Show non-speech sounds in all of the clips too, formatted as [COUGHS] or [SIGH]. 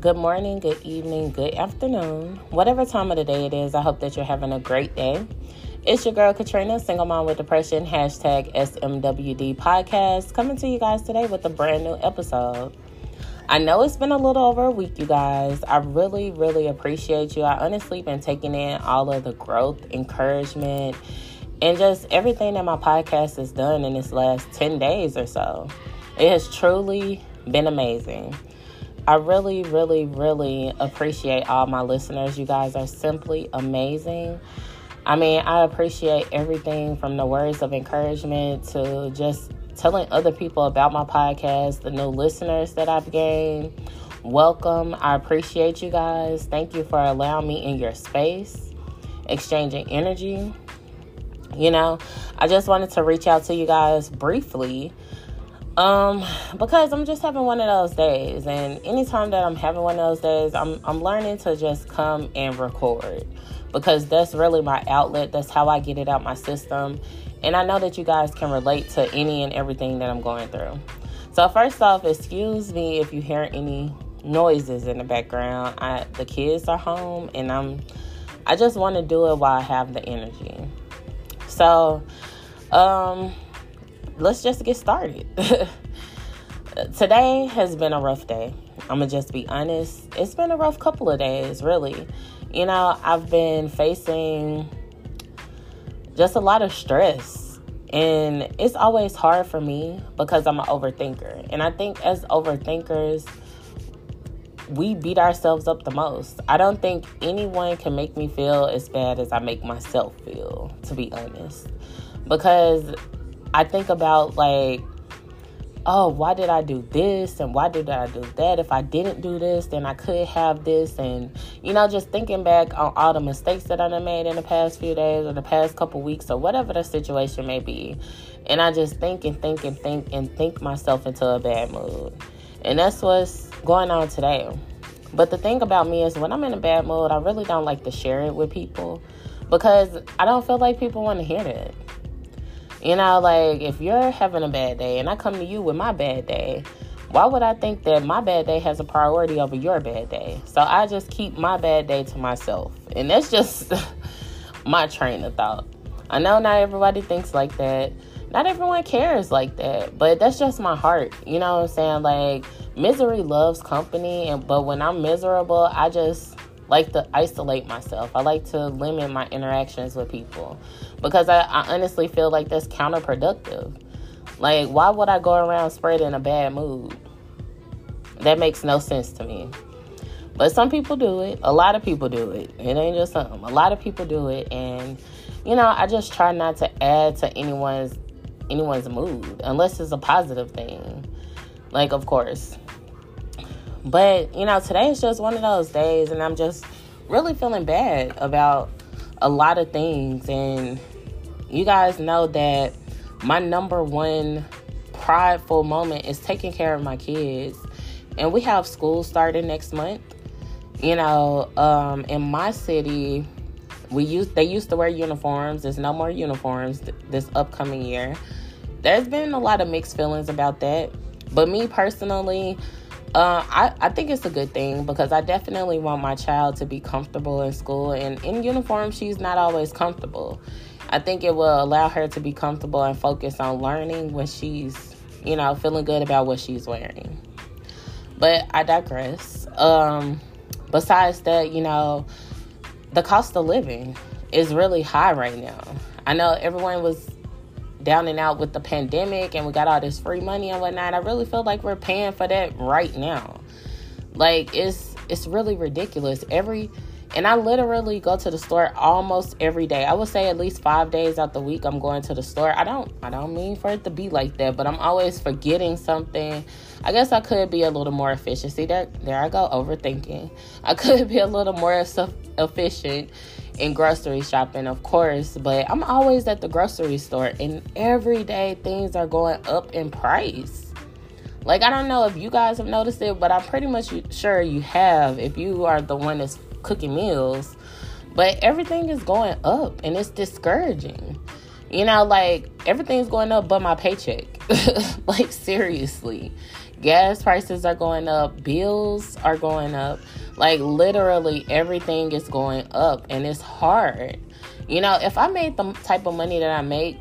good morning, good evening, good afternoon, whatever time of the day it is. I hope that you're having a great day. It's your girl Katrina, single mom with depression, hashtag SMWD podcast, coming to you guys today with a brand new episode. I know it's been a little over a week, you guys. I really, really appreciate you. I honestly been taking in all of the growth, encouragement, and just everything that my podcast has done in this last 10 days or so. It has truly been amazing. I really, really, really appreciate all my listeners. You guys are simply amazing. I mean, I appreciate everything from the words of encouragement to just telling other people about my podcast, the new listeners that I've gained. Welcome. I appreciate you guys. Thank you for allowing me in your space, exchanging energy. You know, I just wanted to reach out to you guys briefly um, because I'm just having one of those days, and anytime that I'm having one of those days, I'm I'm learning to just come and record because that's really my outlet. That's how I get it out my system, and I know that you guys can relate to any and everything that I'm going through. So first off, excuse me if you hear any noises in the background. I the kids are home, and I'm I just want to do it while I have the energy. So, um let's just get started. [LAUGHS] Today has been a rough day. I'm gonna just be honest. It's been a rough couple of days, really. You know, I've been facing just a lot of stress. And it's always hard for me because I'm an overthinker. And I think as overthinkers, we beat ourselves up the most. I don't think anyone can make me feel as bad as I make myself feel, to be honest. Because I think about like, oh, why did I do this and why did I do that? If I didn't do this, then I could have this. And, you know, just thinking back on all the mistakes that I've made in the past few days or the past couple weeks or whatever the situation may be. And I just think and think and think and think myself into a bad mood. And that's what's going on today. But the thing about me is when I'm in a bad mood, I really don't like to share it with people because I don't feel like people want to hear it. You know, like if you're having a bad day and I come to you with my bad day, why would I think that my bad day has a priority over your bad day? So I just keep my bad day to myself. And that's just [LAUGHS] my train of thought. I know not everybody thinks like that. Not everyone cares like that, but that's just my heart. You know what I'm saying? Like misery loves company and but when I'm miserable, I just like to isolate myself. I like to limit my interactions with people because I, I honestly feel like that's counterproductive. Like, why would I go around spreading a bad mood? That makes no sense to me. But some people do it. A lot of people do it. It ain't just some. A lot of people do it, and you know, I just try not to add to anyone's anyone's mood unless it's a positive thing. Like, of course. But you know, today is just one of those days, and I'm just really feeling bad about a lot of things. And you guys know that my number one prideful moment is taking care of my kids. And we have school starting next month. You know, um, in my city, we used they used to wear uniforms. There's no more uniforms th- this upcoming year. There's been a lot of mixed feelings about that. But me personally, uh, I, I think it's a good thing because I definitely want my child to be comfortable in school. And in uniform, she's not always comfortable. I think it will allow her to be comfortable and focus on learning when she's, you know, feeling good about what she's wearing. But I digress. Um, besides that, you know, the cost of living is really high right now. I know everyone was down and out with the pandemic and we got all this free money and whatnot. I really feel like we're paying for that right now. Like it's it's really ridiculous. Every and I literally go to the store almost every day. I would say at least five days out the week I'm going to the store. I don't I don't mean for it to be like that, but I'm always forgetting something. I guess I could be a little more efficient. See there there I go overthinking. I [LAUGHS] could be a little more efficient in grocery shopping, of course, but I'm always at the grocery store and every day things are going up in price. Like, I don't know if you guys have noticed it, but I'm pretty much sure you have if you are the one that's cooking meals. But everything is going up and it's discouraging. You know, like everything's going up but my paycheck. [LAUGHS] like, seriously. Gas prices are going up, bills are going up. Like, literally, everything is going up, and it's hard. You know, if I made the type of money that I make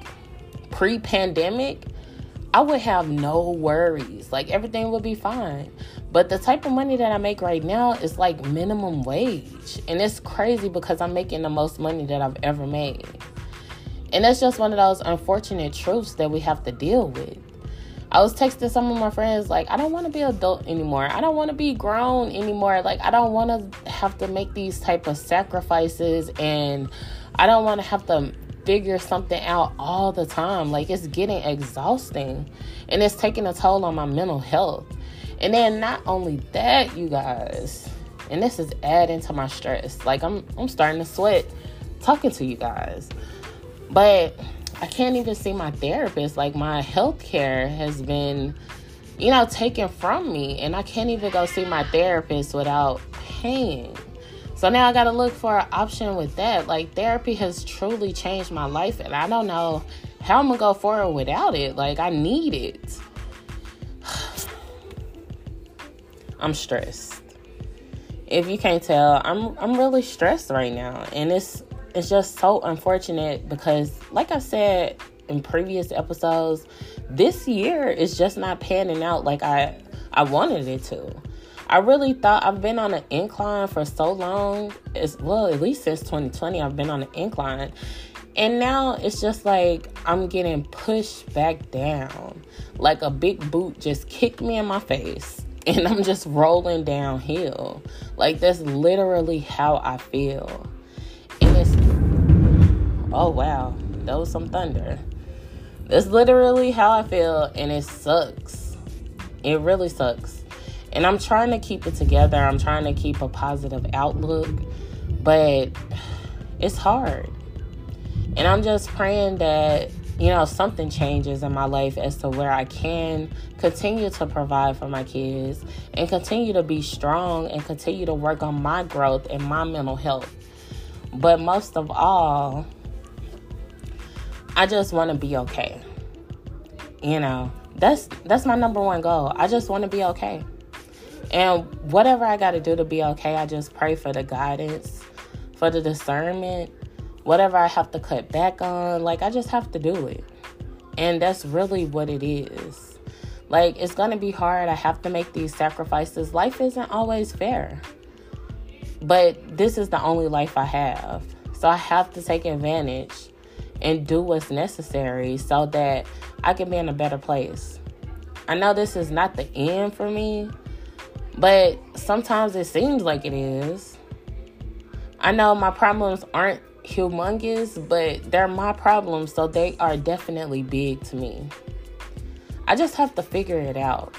pre pandemic, I would have no worries. Like, everything would be fine. But the type of money that I make right now is like minimum wage. And it's crazy because I'm making the most money that I've ever made. And that's just one of those unfortunate truths that we have to deal with. I was texting some of my friends like I don't want to be adult anymore. I don't want to be grown anymore. Like I don't want to have to make these type of sacrifices and I don't want to have to figure something out all the time. Like it's getting exhausting and it's taking a toll on my mental health. And then not only that, you guys, and this is adding to my stress. Like I'm I'm starting to sweat talking to you guys. But I can't even see my therapist. Like my health care has been, you know, taken from me. And I can't even go see my therapist without paying. So now I got to look for an option with that. Like therapy has truly changed my life. And I don't know how I'm to go forward without it. Like I need it. [SIGHS] I'm stressed. If you can't tell, I'm I'm really stressed right now. And it's it's just so unfortunate because, like I said in previous episodes, this year is just not panning out like I I wanted it to. I really thought I've been on an incline for so long. As well, at least since 2020, I've been on an incline. And now it's just like I'm getting pushed back down. Like a big boot just kicked me in my face. [LAUGHS] And I'm just rolling downhill. Like that's literally how I feel. And it's oh wow, that was some thunder. That's literally how I feel, and it sucks. It really sucks. And I'm trying to keep it together. I'm trying to keep a positive outlook, but it's hard. And I'm just praying that, you know, something changes in my life as to where I can continue to provide for my kids and continue to be strong and continue to work on my growth and my mental health. But most of all, I just want to be okay. You know, that's that's my number one goal. I just want to be okay. And whatever I got to do to be okay, I just pray for the guidance, for the discernment, whatever I have to cut back on, like I just have to do it. And that's really what it is. Like it's going to be hard. I have to make these sacrifices. Life isn't always fair. But this is the only life I have. So I have to take advantage and do what's necessary so that I can be in a better place. I know this is not the end for me, but sometimes it seems like it is. I know my problems aren't humongous, but they're my problems, so they are definitely big to me. I just have to figure it out,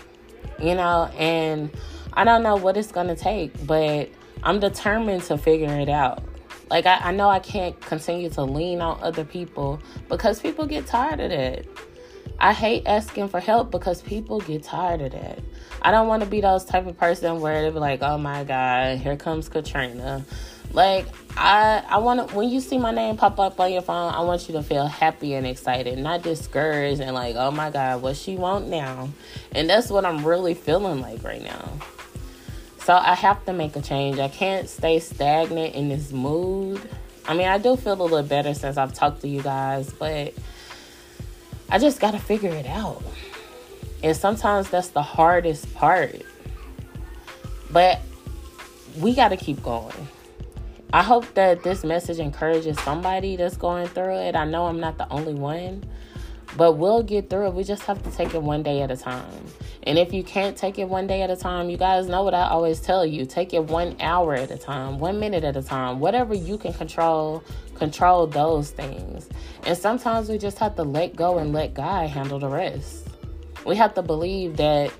you know, and I don't know what it's gonna take, but I'm determined to figure it out. Like, I, I know I can't continue to lean on other people because people get tired of that. I hate asking for help because people get tired of that. I don't want to be those type of person where they be like, "Oh my God, here comes Katrina." Like I, I want to when you see my name pop up on your phone, I want you to feel happy and excited, not discouraged and like, "Oh my God, what she want now?" And that's what I'm really feeling like right now. So I have to make a change. I can't stay stagnant in this mood. I mean, I do feel a little better since I've talked to you guys, but I just got to figure it out. And sometimes that's the hardest part. But we got to keep going. I hope that this message encourages somebody that's going through it. I know I'm not the only one. But we'll get through it. We just have to take it one day at a time. And if you can't take it one day at a time, you guys know what I always tell you take it one hour at a time, one minute at a time, whatever you can control, control those things. And sometimes we just have to let go and let God handle the rest. We have to believe that,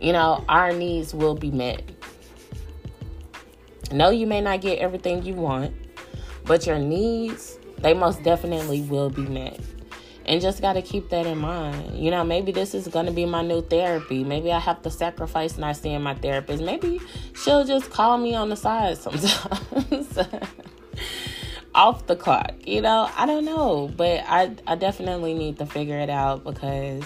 you know, our needs will be met. No, you may not get everything you want, but your needs, they most definitely will be met and just got to keep that in mind. You know, maybe this is going to be my new therapy. Maybe I have to sacrifice not seeing my therapist. Maybe she'll just call me on the side sometimes. [LAUGHS] off the clock. You know, I don't know, but I I definitely need to figure it out because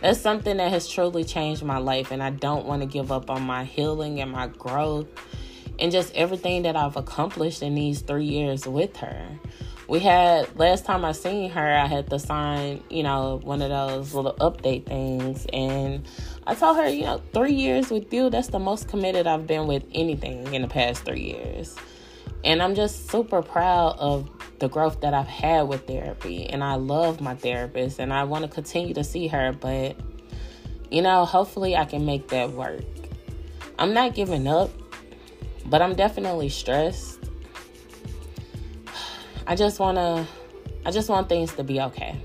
that's something that has truly changed my life and I don't want to give up on my healing and my growth and just everything that I've accomplished in these 3 years with her. We had last time I seen her, I had to sign, you know, one of those little update things and I told her, you know, 3 years with you, that's the most committed I've been with anything in the past 3 years. And I'm just super proud of the growth that I've had with therapy. And I love my therapist and I want to continue to see her. But, you know, hopefully I can make that work. I'm not giving up, but I'm definitely stressed. I just want to, I just want things to be okay.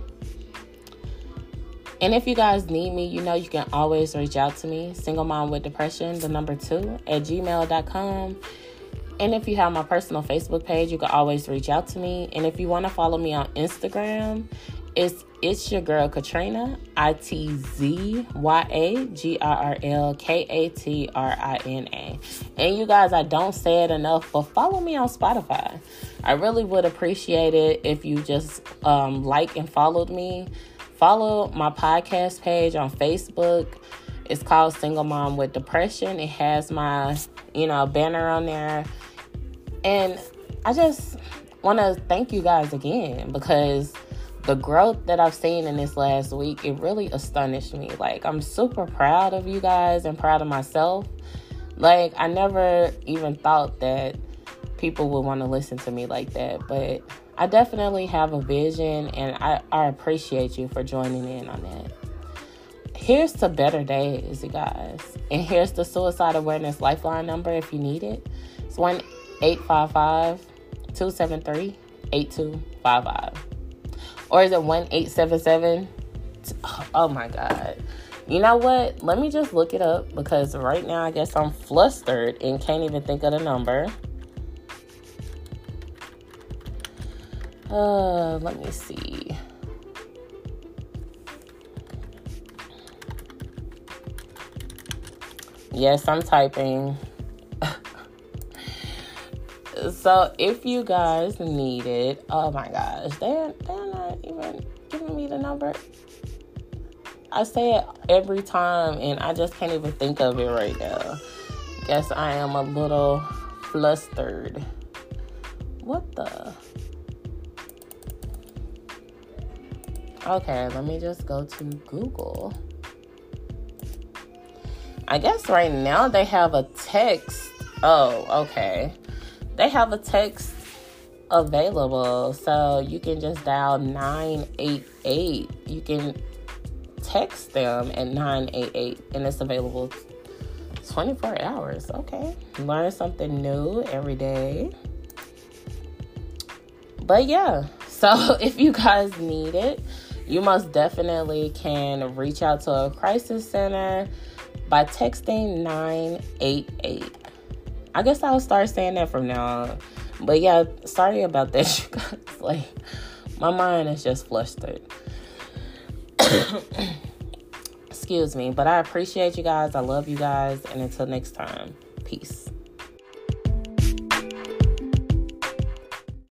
And if you guys need me, you know, you can always reach out to me, single mom with depression, the number two, at gmail.com. And if you have my personal Facebook page, you can always reach out to me. And if you want to follow me on Instagram, it's it's your girl Katrina I T Z Y A G R R L K A T R I N A. And you guys, I don't say it enough, but follow me on Spotify. I really would appreciate it if you just um, like and followed me. Follow my podcast page on Facebook. It's called Single Mom with Depression. It has my, you know, banner on there and I just want to thank you guys again because the growth that I've seen in this last week, it really astonished me. Like, I'm super proud of you guys and proud of myself. Like, I never even thought that people would want to listen to me like that, but I definitely have a vision and I, I appreciate you for joining in on that. Here's to better days, you guys. And here's the suicide awareness lifeline number if you need it. It's 1 855 273 8255. Or is it 1 877? Oh my God. You know what? Let me just look it up because right now I guess I'm flustered and can't even think of the number. Uh, let me see. Yes, I'm typing [LAUGHS] so if you guys need it, oh my gosh, they're, they're not even giving me the number. I say it every time and I just can't even think of it right now. Guess I am a little flustered. What the? Okay, let me just go to Google. I guess right now they have a text. Oh, okay they have a text available. So you can just dial 988. You can text them at 988 and it's available 24 hours. Okay. Learn something new every day. But yeah, [LAUGHS] so if you guys need it, you most definitely can reach out to a crisis center by texting 988. I guess I'll start saying that from now on. But yeah, sorry about that, [LAUGHS] you guys. Like, my mind is just flustered. [COUGHS] Excuse me. But I appreciate you guys. I love you guys. And until next time, peace.